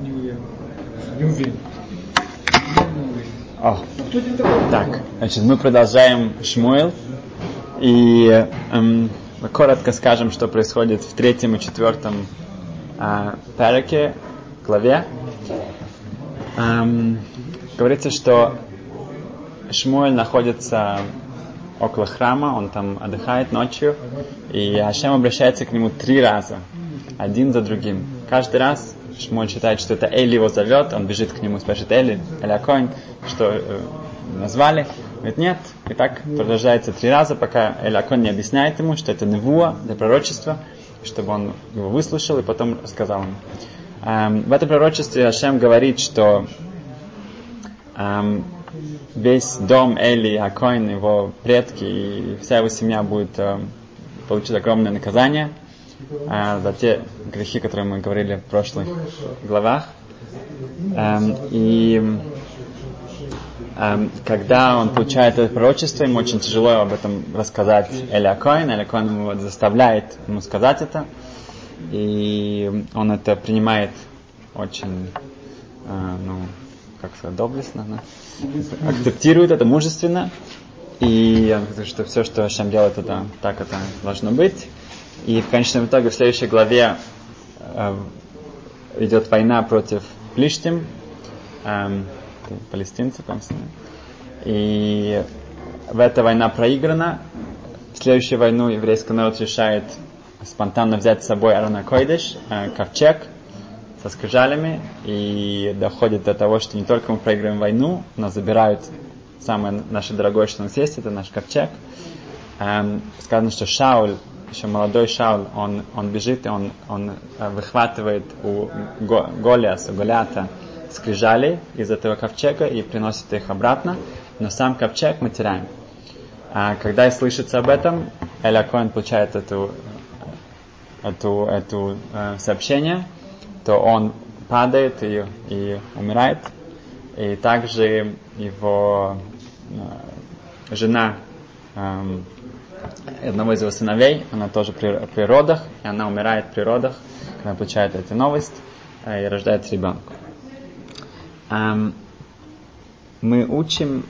Не уверен. Не уверен. О, так, значит, мы продолжаем Шмуэл и эм, коротко скажем, что происходит в третьем и четвертом э, параке, главе. Эм, говорится, что Шмуэль находится около храма, он там отдыхает ночью, и Ашем обращается к нему три раза, один за другим. Каждый раз Шмуэль считает, что это Эли его зовет, он бежит к нему, спрашивает Эли, Эли Аконь, что э, назвали. Говорит, нет. И так продолжается три раза, пока Эли Аконь не объясняет ему, что это Невуа, это пророчество, чтобы он его выслушал и потом рассказал ему. Эм, в этом пророчестве Ашем говорит, что эм, весь дом Эли, Акоин, его предки и вся его семья будет э, получить огромное наказание э, за те грехи, которые мы говорили в прошлых главах. Эм, и эм, когда он получает это пророчество, ему очень тяжело об этом рассказать Эли Акоин. Эли Акоин его заставляет ему сказать это. И он это принимает очень, э, ну, как сказать, доблестно, да? акцептирует это мужественно, и он говорит, что все, что Ашем делает, это так это должно быть. И в конечном итоге в следующей главе э, идет война против Плиштим, э, палестинцев, там, и в эта война проиграна. В следующую войну еврейский народ решает спонтанно взять с собой Арона Койдыш, э, ковчег, со скрижалями, и доходит до того, что не только мы проигрываем войну, но забирают самое наше дорогое, что у нас есть, это наш ковчег. Эм, сказано, что Шауль, еще молодой Шауль, он, он бежит, и он, он э, выхватывает у Голиаса, Голиата скрижали из этого ковчега и приносит их обратно, но сам ковчег мы теряем. А когда и слышится об этом, Эля Коэн получает эту, эту, эту э, сообщение, то он падает и, и умирает. И также его э, жена э, одного из его сыновей, она тоже при, при родах, и она умирает при родах, когда получает эту новость э, и рождается ребенок. Эм, мы учим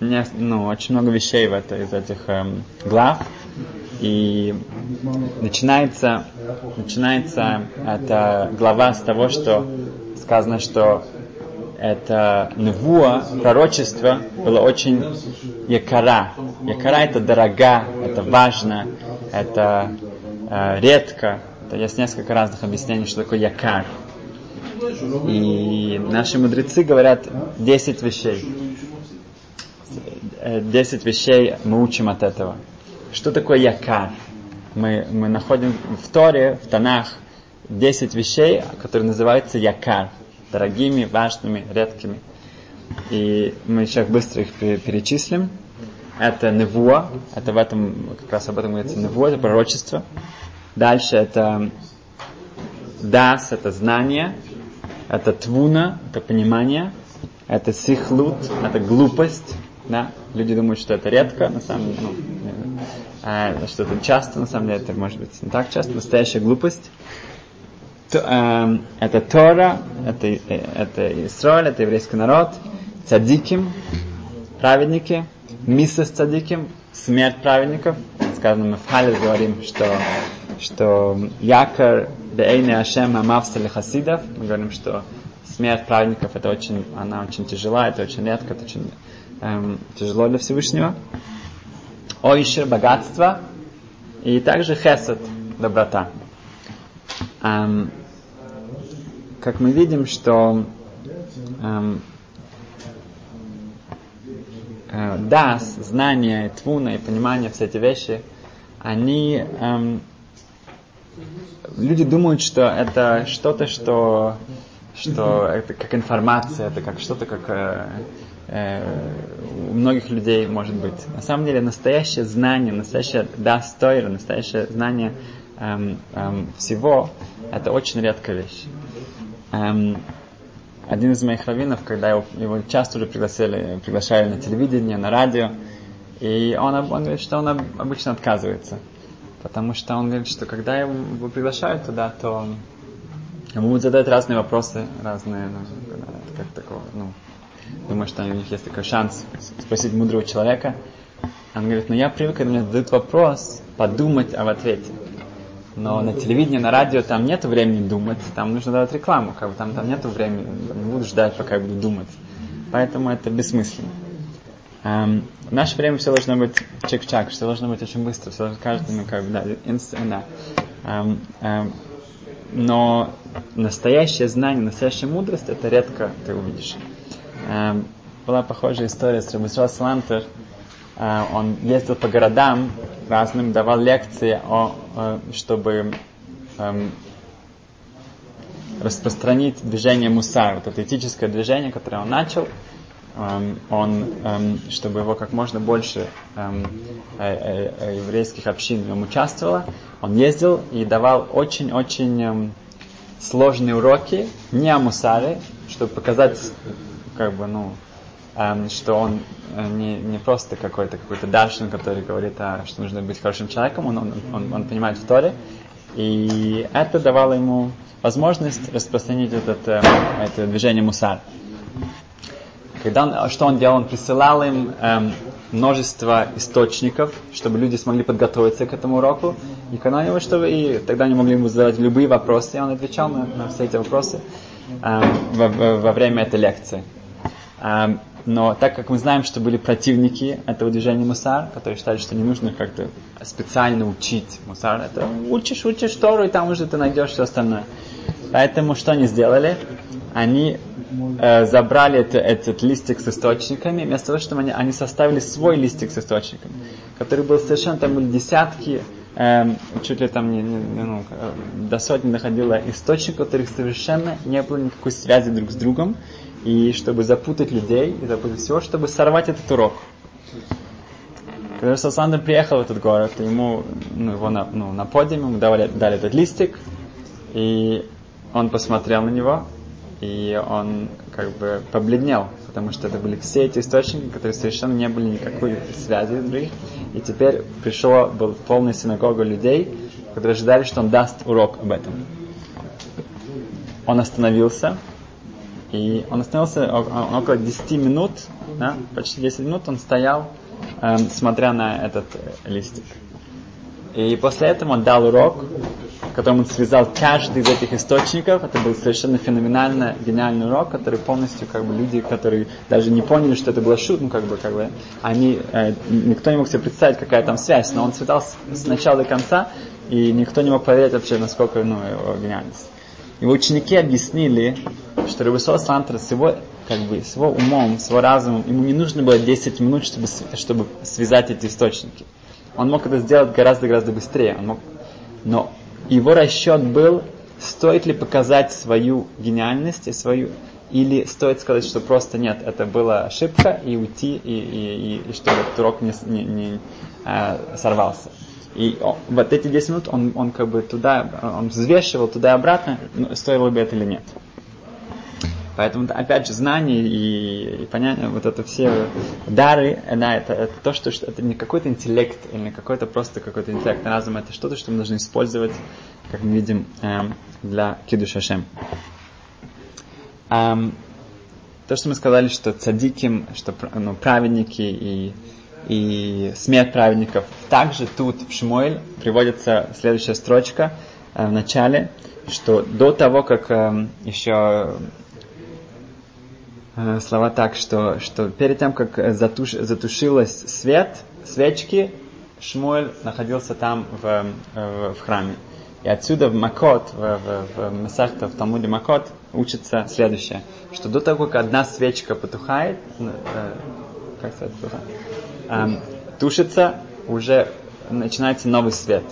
не, ну, очень много вещей в это, из этих эм, глав. И начинается, начинается эта глава с того, что сказано, что это невуа, пророчество, было очень якора. Якора это дорога, это важно, это э, редко. Это есть несколько разных объяснений, что такое якар. И наши мудрецы говорят 10 вещей. 10 вещей мы учим от этого. Что такое якар? Мы, мы находим в Торе, в Танах 10 вещей, которые называются якар. Дорогими, важными, редкими. И мы сейчас быстро их перечислим. Это невуа, это в этом, как раз об этом говорится, невуа, это пророчество. Дальше это дас, это знание. Это твуна, это понимание. Это сихлут, это глупость. Да? Люди думают, что это редко, на самом деле, ну, э, что это часто, на самом деле это может быть не так часто, настоящая глупость. То, э, это Тора, это, э, это Израиль, это еврейский народ, цадиким, праведники, миса с цадиким, смерть праведников. Сказано, мы в Хале говорим, что, что якор бейне Ашем амавса хасидов. Мы говорим, что смерть праведников это очень, она очень тяжела, это очень редко, это очень эм, тяжело для Всевышнего. Ойшер, богатство. И также хесед, доброта. Эм, как мы видим, что эм, э, дас, знание, твуна и понимание, все эти вещи, они эм, люди думают, что это что-то, что, что это как информация, это как что-то, как э, э, у многих людей может быть. На самом деле настоящее знание, настоящее достойно, настоящее знание эм, эм, всего, это очень редкая вещь. Эм, один из моих раввинов, когда его, его часто уже пригласили, приглашали на телевидение, на радио, и он, он говорит, что он обычно отказывается. Потому что он говорит, что когда его приглашают туда, то Ему будут задать разные вопросы, разные, ну, как такого, ну, думаю, что у них есть такой шанс спросить мудрого человека. Он говорит, ну я привык, когда мне задают вопрос, подумать об ответе. Но на телевидении, на радио там нет времени думать, там нужно давать рекламу, как бы там, там нет времени, не буду ждать, пока я буду думать. Поэтому это бессмысленно. Эм, в наше время все должно быть чек-чак, все должно быть очень быстро, все должно каждому как бы, да, инстинктивно. Эм, эм, но настоящее знание, настоящая мудрость, это редко ты увидишь. Эм, была похожая история с Рабисрал Салантер. Э, он ездил по городам разным, давал лекции, о, чтобы эм, распространить движение Мусар, вот это этическое движение, которое он начал, эм, он, эм, чтобы его как можно больше эм, э, э, еврейских общин в нем участвовало, он ездил и давал очень-очень сложные уроки, не о Мусаре, чтобы показать, как бы, ну, что он не, не просто какой-то какой-то даршин, который говорит, а, что нужно быть хорошим человеком, он, он, он, он понимает в Торе, и это давало ему возможность распространить этот, э, это движение мусар. Когда он, что он делал? Он присылал им эм, множество источников, чтобы люди смогли подготовиться к этому уроку. И когда они, чтобы, и тогда они могли ему задавать любые вопросы, и он отвечал на, на все эти вопросы эм, во, во время этой лекции. Эм, но так как мы знаем, что были противники этого движения мусар, которые считали, что не нужно как-то специально учить мусар, это учишь, учишь Тору, и там уже ты найдешь все остальное. Поэтому что они сделали? Они э, забрали это, этот листик с источниками, вместо того, чтобы они, они составили свой листик с источниками, который был совершенно, там были десятки, э, чуть ли там не, не, ну, э, до сотни доходило источников, у которых совершенно не было никакой связи друг с другом, и чтобы запутать людей, и запутать всего, чтобы сорвать этот урок. Когда Сасандр приехал в этот город, ему ну, его на, ну, на подиуме ему дали, дали этот листик, и он посмотрел на него, и он как бы побледнел, потому что это были все эти источники, которые совершенно не были никакой связи других. И теперь пришло, был полная синагога людей, которые ожидали, что он даст урок об этом. Он остановился, и он остановился около 10 минут, да, почти 10 минут он стоял, эм, смотря на этот листик. И после этого он дал урок, в котором он связал каждый из этих источников. Это был совершенно феноменально гениальный урок, который полностью, как бы, люди, которые даже не поняли, что это было шут, ну, как бы, как бы, они, э, никто не мог себе представить, какая там связь, но он связал с, с начала до конца, и никто не мог поверить вообще, насколько, ну, его гениальность. Его ученики объяснили, что Рабисол Слантер с его, как бы, с его умом, с его разумом, ему не нужно было 10 минут, чтобы, чтобы связать эти источники. Он мог это сделать гораздо-гораздо быстрее. Он мог... Но его расчет был, стоит ли показать свою гениальность и свою или стоит сказать, что просто нет, это была ошибка, и уйти, и, и, и, и чтобы этот урок не, не, не э, сорвался. И вот эти 10 минут он, он как бы туда, он взвешивал туда и обратно, ну, стоило бы это или нет. Поэтому, опять же, знание и, и понятие, вот это все дары, да, это, это то, что, это не какой-то интеллект или не какой-то просто какой-то интеллект разум, это что-то, что мы должны использовать, как мы видим, эм, для кидуш Хашем. Эм, то, что мы сказали, что цадиким, что ну, праведники и и смерть праведников. Также тут в Шмуэль приводится следующая строчка э, в начале, что до того, как э, еще э, слова так, что, что перед тем, как затуш, затушилась свет, свечки, Шмуэль находился там в, в, в храме. И отсюда в Макот, в, в, в Масахта, в Талмуде Макот, учится следующее, что до того, как одна свечка потухает, э, как сказать, потухает, эм, тушится, уже начинается новый свет.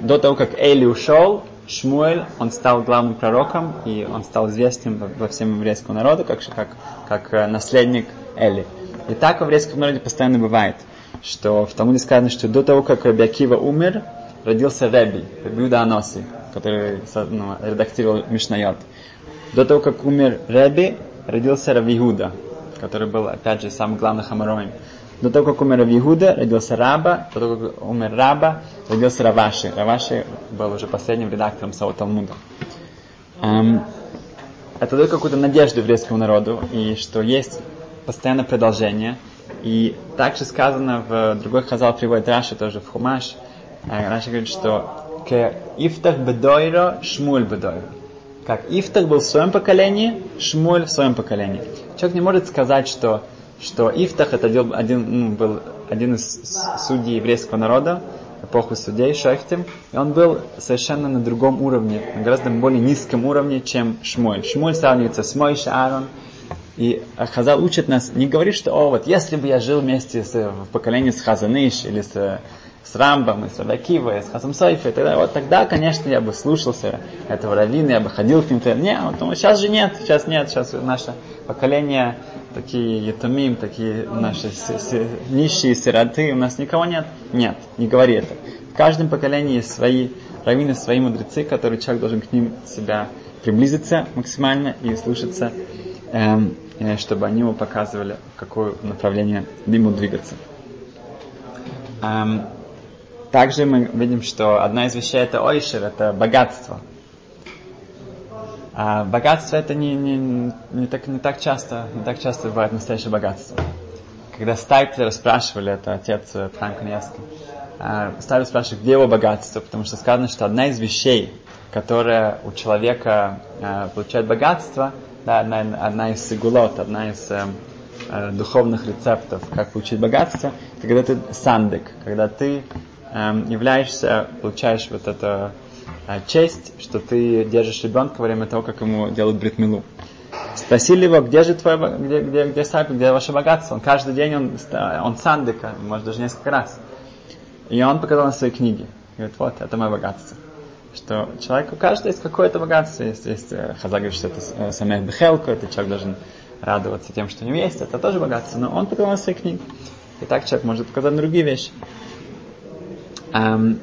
До того, как Эли ушел, Шмуэль, он стал главным пророком, и он стал известным во, всем еврейскому народу, как, как, как э, наследник Эли. И так в еврейском народе постоянно бывает, что в Талмуде сказано, что до того, как Рабиакива умер, родился Реби, Рабиуда Аноси, который ну, редактировал Мишнайот. До того, как умер Реби, родился Равигуда, который был, опять же, самым главным хамароем. До того, как умер Иуда, родился Раба, до того, как умер Раба, родился Раваши. Раваши был уже последним редактором своего Талмуда. Эм, это дает какую-то надежду еврейскому народу, и что есть постоянное продолжение. И также сказано в другой хазал приводит Раши тоже в Хумаш. Раши говорит, что к Ифтах бедойро, Шмуль бедойро. Как Ифтах был в своем поколении, Шмуль в своем поколении. Человек не может сказать, что, что Ифтах это один, ну, был один из судей еврейского народа, эпоху судей Шехтим, и он был совершенно на другом уровне, на гораздо более низком уровне, чем Шмуль. Шмуль сравнивается с Мойш Аарон, и Хазал учит нас, не говорит, что, о, вот если бы я жил вместе с, в поколении с Хазаныш или с, с Рамбом, и с Радакива, и с Хазом Сайфой, тогда, вот тогда, конечно, я бы слушался этого раввина, я бы ходил к ним. Не, вот, ну, сейчас же нет, сейчас нет, сейчас наше поколение такие ятумим, такие наши нищие сироты, у нас никого нет. Нет, не говори это. В каждом поколении есть свои раввины, свои мудрецы, которые человек должен к ним себя приблизиться максимально и слушаться эм, чтобы они ему показывали, в какое направление ему двигаться. Эм, также мы видим, что одна из вещей это ойшер, это богатство. А богатство это не, не, не, так, не так часто, не так часто бывает настоящее богатство. Когда Стайплера спрашивали, это отец Франка Невский, Стайплер спрашивает, где его богатство, потому что сказано, что одна из вещей, которая у человека э, получает богатство, да, одна, одна из сигулот, одна из э, э, духовных рецептов, как получить богатство, это когда ты сандык, когда ты э, являешься, получаешь вот эту э, честь, что ты держишь ребенка во время того, как ему делают бритмилу. Спросили его, где же твое, где, где, где, сапик, где ваше богатство? Он каждый день, он, он сандыка, может даже несколько раз. И он показал на своей книге. Говорит, вот, это мое богатство что человек, у каждого есть какое-то богатство. Есть, есть э, Хаза говорит, что это э, самех бехелку, это человек должен радоваться тем, что у него есть, это тоже богатство, но он показал свои книги. И так человек может показать другие вещи. Эм,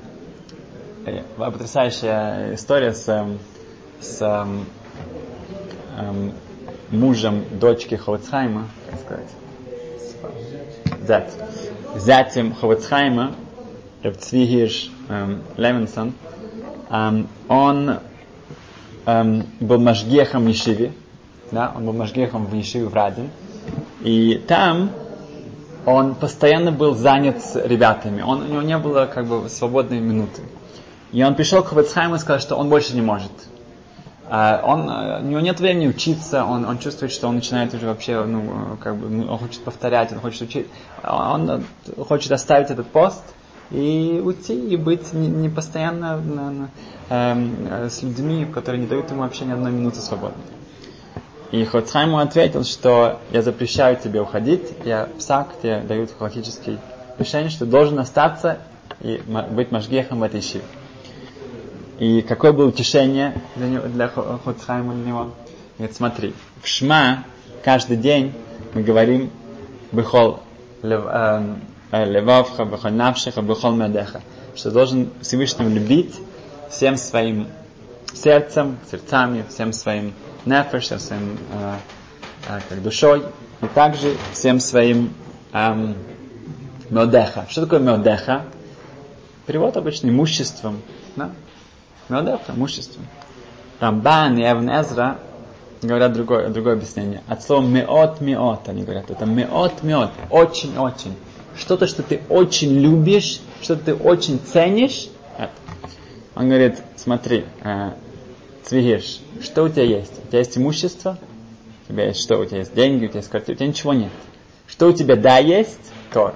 э, потрясающая история с, эм, с эм, эм, мужем дочки Ховецхайма, как сказать, зять, зятем Ховецхайма, Ревцвигиш эм, Левинсон, эм, он эм, был Машгехом в Ешиве, да, он был Машгехом в Ешиве в Радин, и там он постоянно был занят с ребятами, он, у него не было как бы свободной минуты. И он пришел к Хавецхайму и сказал, что он больше не может. Uh, он, uh, у него нет времени учиться, он, он чувствует, что он начинает уже вообще, ну, как бы, он хочет повторять, он хочет учить, он хочет оставить этот пост, и уйти, и быть не, не на, на, э, с людьми, которые не дают ему вообще ни одной минуты свободы. И Хоцхайм ему ответил, что я запрещаю тебе уходить, я псак тебе дают халахический решение, что должен остаться и быть машгехом в этой щи. И какое было утешение для, него, для Хоцхайма для него? Говорит, смотри, в Шма каждый день мы говорим Бехол эм, Левавха, Баханавшиха, Бахол Медеха, что должен Всевышнего любить всем своим сердцем, сердцами, всем своим нефешем, своим э, э, как душой, и также всем своим эм, Меодеха. Что такое Меодеха? Перевод обычно имуществом. Да? Меодеха, имуществом. Рамбан и Эвн говорят другое, другое объяснение. От слова меот меот они говорят. Это меот меот. Очень очень что-то, что ты очень любишь, что-то ты очень ценишь. Это. Он говорит, смотри, э, что у тебя есть? У тебя есть имущество? У тебя есть что? У тебя есть деньги, у тебя есть квартира? У тебя ничего нет. Что у тебя да есть? Тора.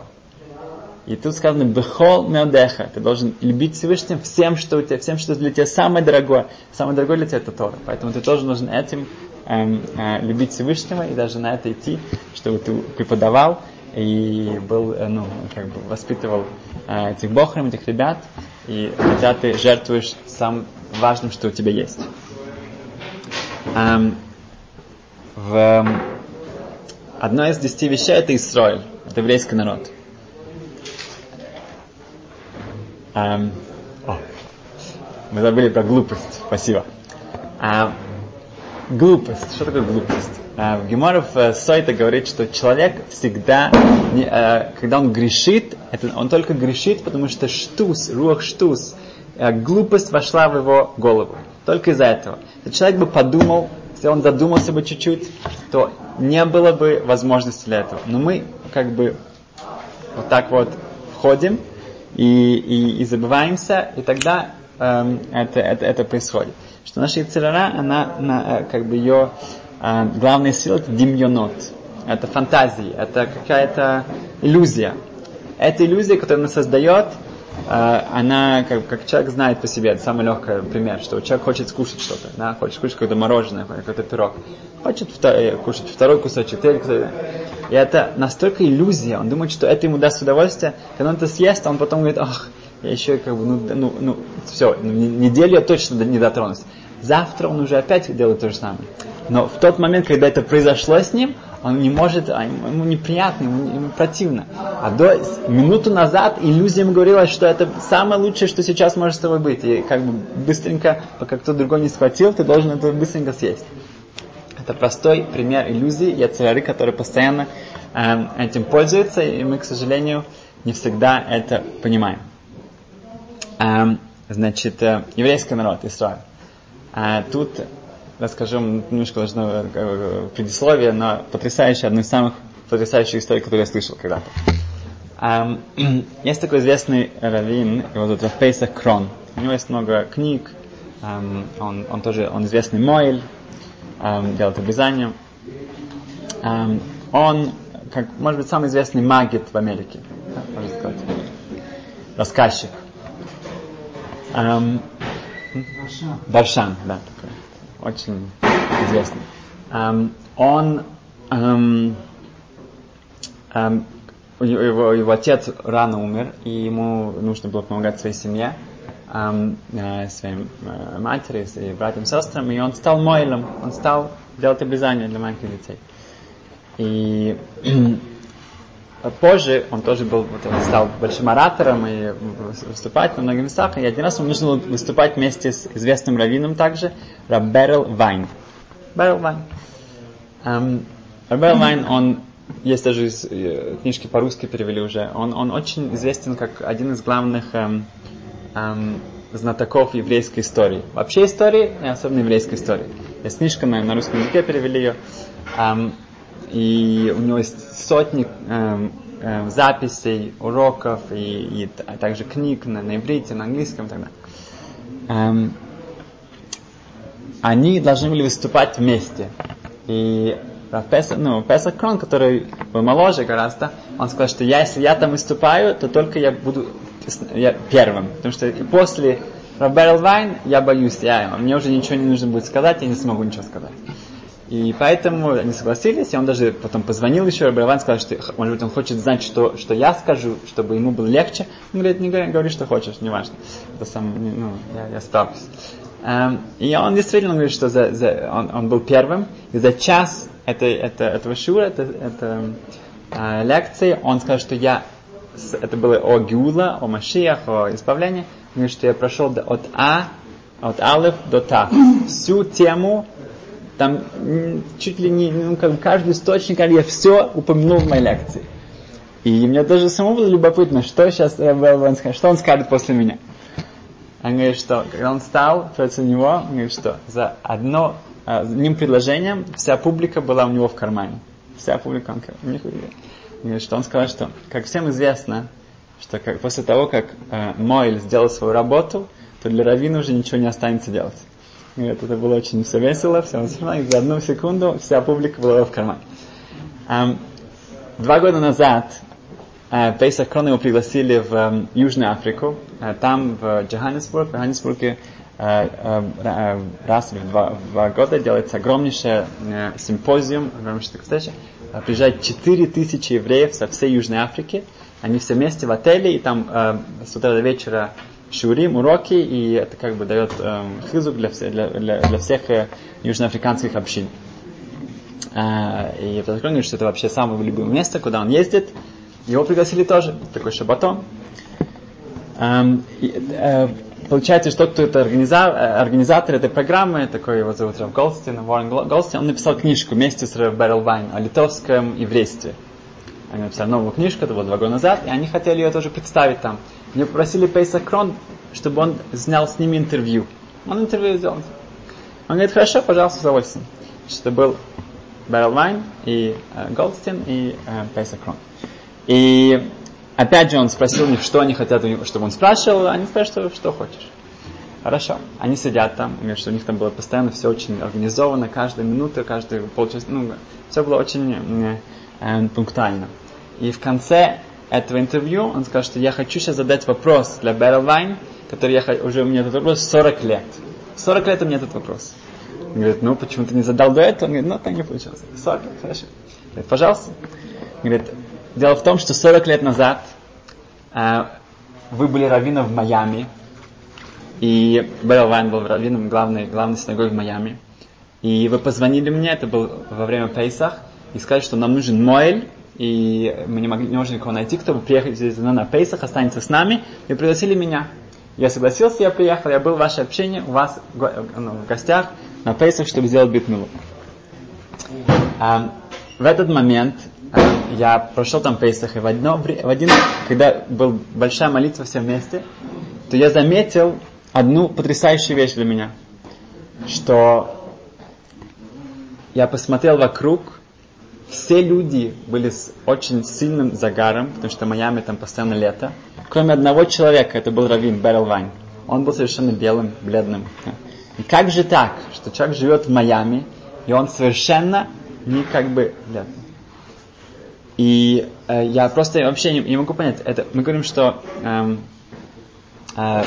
И тут сказано «Бехол меодеха». Ты должен любить Всевышним всем, что у тебя, всем, что для тебя самое дорогое. Самое дорогое для тебя это Тора. Поэтому ты тоже должен этим эм, э, любить Всевышнего и даже на это идти, чтобы ты преподавал и был, э, ну, как бы воспитывал э, этих бохрем, этих ребят, и хотя ты жертвуешь самым важным, что у тебя есть. Эм, в эм, одной из десяти вещей это Исраиль, это еврейский народ. Эм, о, мы забыли про глупость, спасибо. Эм, глупость, что такое глупость? А, в Геморов э, Сойта говорит, что человек всегда, э, когда он грешит, это он только грешит, потому что штус, рух штус, э, глупость вошла в его голову. Только из-за этого. Если человек бы подумал, если он задумался бы чуть-чуть, то не было бы возможности для этого. Но мы как бы вот так вот входим и, и, и забываемся, и тогда эм, это, это, это происходит. Что наша Ицерара, она, она э, как бы ее э, главная сила это демьонот. Это фантазии, это какая-то иллюзия. Эта иллюзия, которую он создает, э, она, как, как человек знает по себе, это самый легкий пример, что человек хочет скушать что-то, да, хочет кушать какое-то мороженое, какой-то пирог, хочет втор- кушать второй кусочек, третий кусочек. И это настолько иллюзия, он думает, что это ему даст удовольствие, когда он это съест, он потом говорит, ах, я еще как бы, ну, ну, ну все, неделю я точно не дотронусь. Завтра он уже опять делает то же самое. Но в тот момент, когда это произошло с ним, он не может, а ему неприятно, ему, ему противно. А до минуту назад иллюзия ему говорила, что это самое лучшее, что сейчас может с тобой быть. И как бы быстренько, пока кто другой не схватил, ты должен это быстренько съесть. Это простой пример иллюзии яцерары, который постоянно э, этим пользуется, и мы, к сожалению, не всегда это понимаем. Э, значит, э, еврейский народ, Израиль. Э, тут расскажу немножко должно э, предисловие, но потрясающая, одна из самых потрясающих историй, которую я слышал когда-то. Um, есть такой известный раввин, его зовут Рафейсах Крон. У него есть много книг, um, он, он тоже он известный Мойль, um, делает обрезание. Um, он, как, может быть, самый известный магит в Америке, можно сказать, рассказчик. Um, Даршан, да, такой очень известный. Um, он um, um, его, его отец рано умер, и ему нужно было помогать своей семье, своим матери, своим братьям, сестрам, и он стал мойлом, он стал делать обрезание для маленьких детей. И позже он тоже был, вот, он стал большим оратором и выступать на многих местах. И один раз ему нужно было выступать вместе с известным раввином также, Рабберл Вайн. Берл Вайн. Um, Рабберл Вайн, он есть даже из, книжки по-русски перевели уже. Он, он очень известен как один из главных эм, эм, знатоков еврейской истории. Вообще истории, и особенно еврейской истории. Есть книжка на, на русском языке перевели ее. Эм, и у него есть сотни эм, эм, записей, уроков и, и а также книг на, на иврите, на английском и так далее. Эм, они должны были выступать вместе. И Песах, ну, Песах Крон, который был моложе гораздо, он сказал, что я, если я там выступаю, то только я буду я первым. Потому что после Роберл Вайн я боюсь, я, мне уже ничего не нужно будет сказать, я не смогу ничего сказать. И поэтому они согласились, и он даже потом позвонил еще Роберл Вайн, сказал, что может быть он хочет знать, что, что я скажу, чтобы ему было легче. Он говорит, не говори, говори что хочешь, неважно. Это сам, ну, я, я справлюсь. Um, и он действительно говорит, что за, за, он, он был первым, и за час это, это, этого шура, это, это э, лекции, он сказал, что я, это было о Гиула, о Машиях, о избавлении, он что я прошел от А, от Алеф до Та, всю тему, там чуть ли не, ну, как каждый источник, я все упомянул в моей лекции. И мне даже самому было любопытно, что сейчас что он скажет после меня. Он говорит, что когда он встал против него, он говорит, что за одно, а, одним предложением вся публика была у него в кармане. Вся публика, он, у них, он говорит, что он сказал, что, как всем известно, что как, после того, как э, Мойль сделал свою работу, то для Равина уже ничего не останется делать. Говорит, это было очень все весело, все и за одну секунду вся публика была в кармане. Um, два года назад Э, Пейсах Крон его пригласили в эм, Южную Африку. Э, там, в Джоханнесбург, в Джоханнесбурге э, раз в два, в два года делается огромнейший симпозиум, огромнейшая встреча. Приезжает 4 тысячи евреев со всей Южной Африки. Они все вместе в отеле, и там с утра до вечера шурим, уроки, и это как бы дает э, хизук для, для, для, для всех южноафриканских общин. и Петр говорит, что это вообще самое любимое место, куда он ездит. Его пригласили тоже, такой шабатон. Э, получается, что кто это организатор, организатор этой программы, такой его зовут Рав Голстин, Уоррен Голстин, он написал книжку вместе с Рав Берл Вайн о литовском еврействе. Они написали новую книжку, это было два года назад, и они хотели ее тоже представить там. Мне попросили Пейса Крон чтобы он снял с ними интервью. Он интервью сделал. Он говорит, хорошо, пожалуйста, с удовольствием. Что был Берл Вайн и э, Голдстин и э, Пейса Крон. И опять же он спросил них, что они хотят, чтобы он спрашивал, они спрашивают, что хочешь. Хорошо. Они сидят там, что у них там было постоянно все очень организовано, каждая минута, каждые полчаса, ну, все было очень э, пунктуально. И в конце этого интервью он сказал, что я хочу сейчас задать вопрос для Вайн, который я уже у меня этот вопрос 40 лет. 40 лет у меня этот вопрос. Он говорит, ну почему ты не задал до этого? Он говорит, ну так не получилось. 40 лет, хорошо. Говорит, пожалуйста. Говорит, дело в том, что 40 лет назад вы были раввином в Майами, и Берл Вайн был раввином главной, главной синагоги в Майами. И вы позвонили мне, это было во время Пейсах, и сказали, что нам нужен Моэль, и мы не могли, не можем никого найти, кто бы приехал здесь на Пейсах, останется с нами, и пригласили меня. Я согласился, я приехал, я был в ваше общение, у вас ну, в гостях на Пейсах, чтобы сделать битмилу. А, в этот момент я прошел там Пейсах, и в, одно, в один, когда была большая молитва все вместе, то я заметил одну потрясающую вещь для меня, что я посмотрел вокруг, все люди были с очень сильным загаром, потому что Майами там постоянно лето. Кроме одного человека, это был Равин Берл Вайн. Он был совершенно белым, бледным. И как же так, что человек живет в Майами, и он совершенно не как бы бледный. И э, я просто вообще не, не могу понять. Это, мы говорим, что эм, э,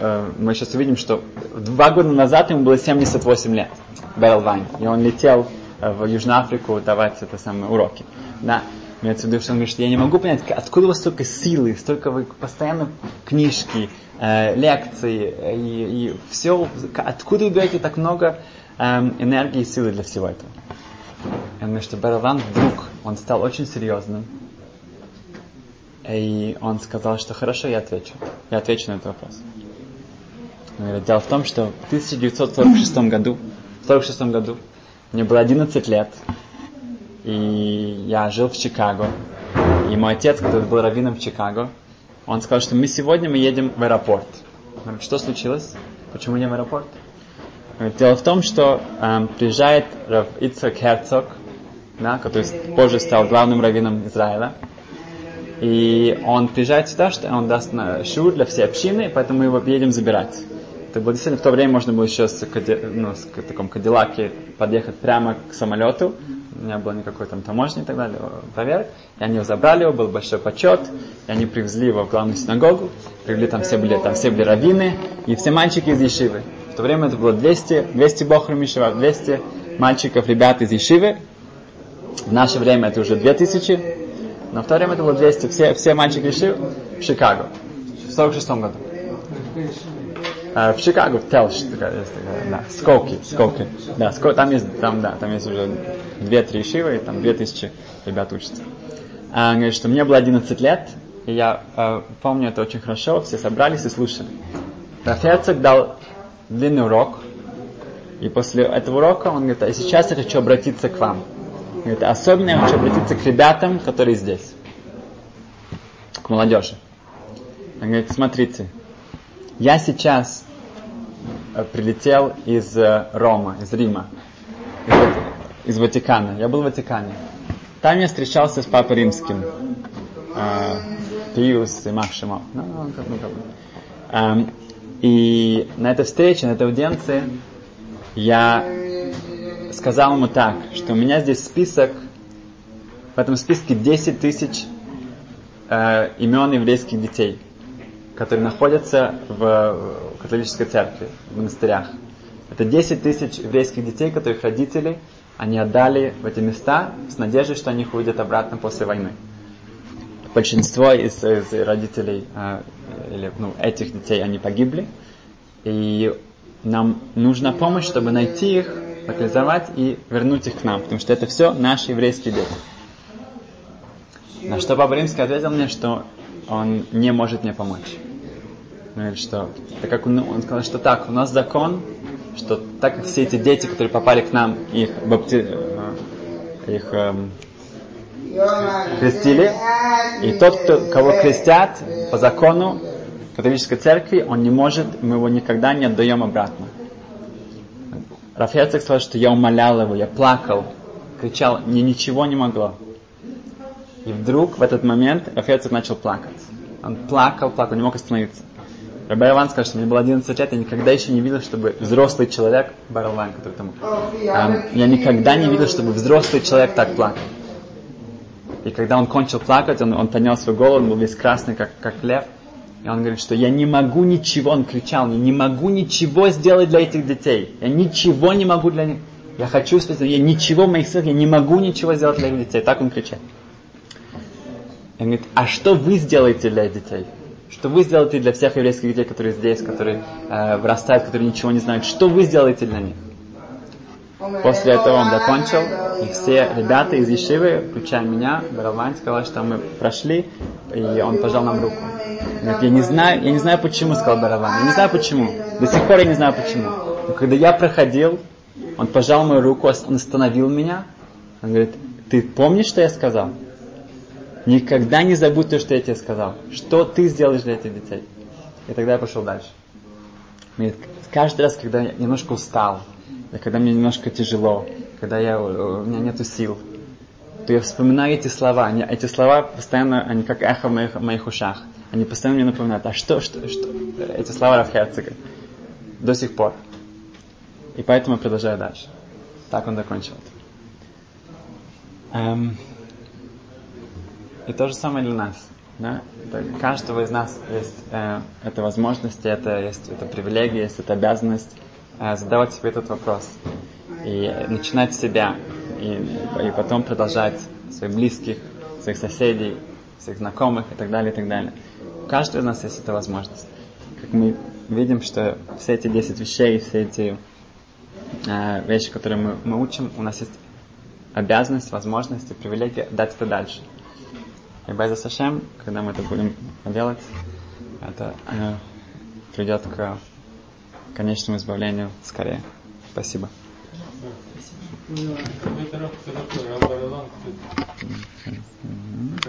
э, мы сейчас увидим, что два года назад ему было 78 лет, Берл Вайн, и он летел Э, в Южную Африку давать это самые уроки. Да. Имеется в виду, что он говорит, что я не могу понять, откуда у вас столько силы, столько вы постоянно книжки, э, лекции э, и, и все, откуда вы берете так много э, энергии и силы для всего этого. Говорит, что Бараван вдруг, он стал очень серьезным, и он сказал, что хорошо, я отвечу. Я отвечу на этот вопрос. Говорит, дело в том, что в 1946 году, в 46 году мне было 11 лет, и я жил в Чикаго. И мой отец, который был раввином в Чикаго, он сказал, что мы сегодня мы едем в аэропорт. Говорит, что случилось? Почему не в аэропорт? Говорит, дело в том, что эм, приезжает Рав Ицхак Херцог, да, который позже стал главным раввином Израиля. И он приезжает сюда, что он даст на шур для всей общины, поэтому мы его едем забирать. Это было действительно в то время можно было еще с, ну, с таком кадиллаке подъехать прямо к самолету. У меня было никакой там таможни и так далее, проверок. И они его забрали, его был большой почет. И они привезли его в главную синагогу. Привели там все были, там все были раввины и все мальчики из Ешивы. В то время это было 200, 200 бохрум Ешива, 200 мальчиков, ребят из Ешивы. В наше время это уже 2000. Но в то время это было 200, все, все мальчики Ешивы в Чикаго. В 46 году. А, в Чикаго, в Телш, такая, есть такая, да, Скоки, Скоки. Да, Скоки, там есть, там, да, там есть уже две-три шивы, и там две тысячи ребят учатся. А, говорит, что мне было 11 лет, и я э, помню это очень хорошо, все собрались и слушали. Раферцог дал длинный урок, и после этого урока он говорит, а сейчас я хочу обратиться к вам. Он говорит, особенно я хочу обратиться к ребятам, которые здесь, к молодежи. Он говорит, смотрите, я сейчас Э, прилетел из э, Рома, из Рима, из, Ватикана. Я был в Ватикане. Там я встречался с Папой Римским. Э, Пиус и Махшимов. Ну, ну, ну, эм, и на этой встрече, на этой аудиенции я сказал ему так, что у меня здесь список, в этом списке 10 тысяч э, имен еврейских детей которые находятся в католической церкви, в монастырях. Это 10 тысяч еврейских детей, которых родители они отдали в эти места с надеждой, что они их увидят обратно после войны. Большинство из, из родителей э, или ну, этих детей они погибли, и нам нужна помощь, чтобы найти их, локализовать и вернуть их к нам, потому что это все наши еврейские дети. На что Папа Римский ответил мне, что он не может мне помочь. Он говорит, что так как он, он сказал, что так, у нас закон, что так как все эти дети, которые попали к нам, их, бапти, э, их эм, крестили, и тот, кто, кого крестят по закону, католической церкви он не может, мы его никогда не отдаем обратно. Рафецик сказал, что я умолял его, я плакал, кричал, мне ничего не могло. И вдруг в этот момент Рафецик начал плакать. Он плакал, плакал, не мог остановиться. Рабай Иван скажет, что мне было 11 лет, я никогда еще не видел, чтобы взрослый человек, Баралван, который там, эм, я никогда не видел, чтобы взрослый человек так плакал. И когда он кончил плакать, он, он поднял свою голову, он был весь красный, как, как лев. И он говорит, что я не могу ничего, он кричал, я не могу ничего сделать для этих детей. Я ничего не могу для них. Я хочу сказать, я ничего в моих силах, я не могу ничего сделать для этих детей. Так он кричал. И он говорит, а что вы сделаете для детей? Что вы сделаете для всех еврейских детей, которые здесь, которые э, вырастают, которые ничего не знают? Что вы сделаете для них? После этого он закончил, и все ребята из Ешивы, включая меня, Барабан, сказали, что мы прошли, и он пожал нам руку. Говорит, я не знаю, я не знаю почему, сказал Барабан, я не знаю почему, до сих пор я не знаю почему. Но когда я проходил, он пожал мою руку, он остановил меня, он говорит, ты помнишь, что я сказал? Никогда не забудь то, что я тебе сказал. Что ты сделаешь для этих детей? И тогда я пошел дальше. Говорит, каждый раз, когда я немножко устал, когда мне немножко тяжело, когда я, у меня нету сил, то я вспоминаю эти слова. Они, эти слова постоянно, они как эхо в моих, в моих ушах. Они постоянно мне напоминают, а что, что, что? Эти слова Рафхерцога. До сих пор. И поэтому я продолжаю дальше. Так он закончил. Эм, и то же самое для нас. Да? Это, каждого из нас есть э, эта возможность, это есть это привилегия, есть эта обязанность э, задавать себе этот вопрос и начинать с себя и, и потом продолжать своих близких, своих соседей, своих знакомых и так далее, и так далее. У каждого из нас есть эта возможность. Как мы видим, что все эти 10 вещей, все эти э, вещи, которые мы, мы учим, у нас есть обязанность, возможность и привилегия дать это дальше. И Байза Сашем, когда мы это будем делать, это э, придет к конечному избавлению скорее. Спасибо. Это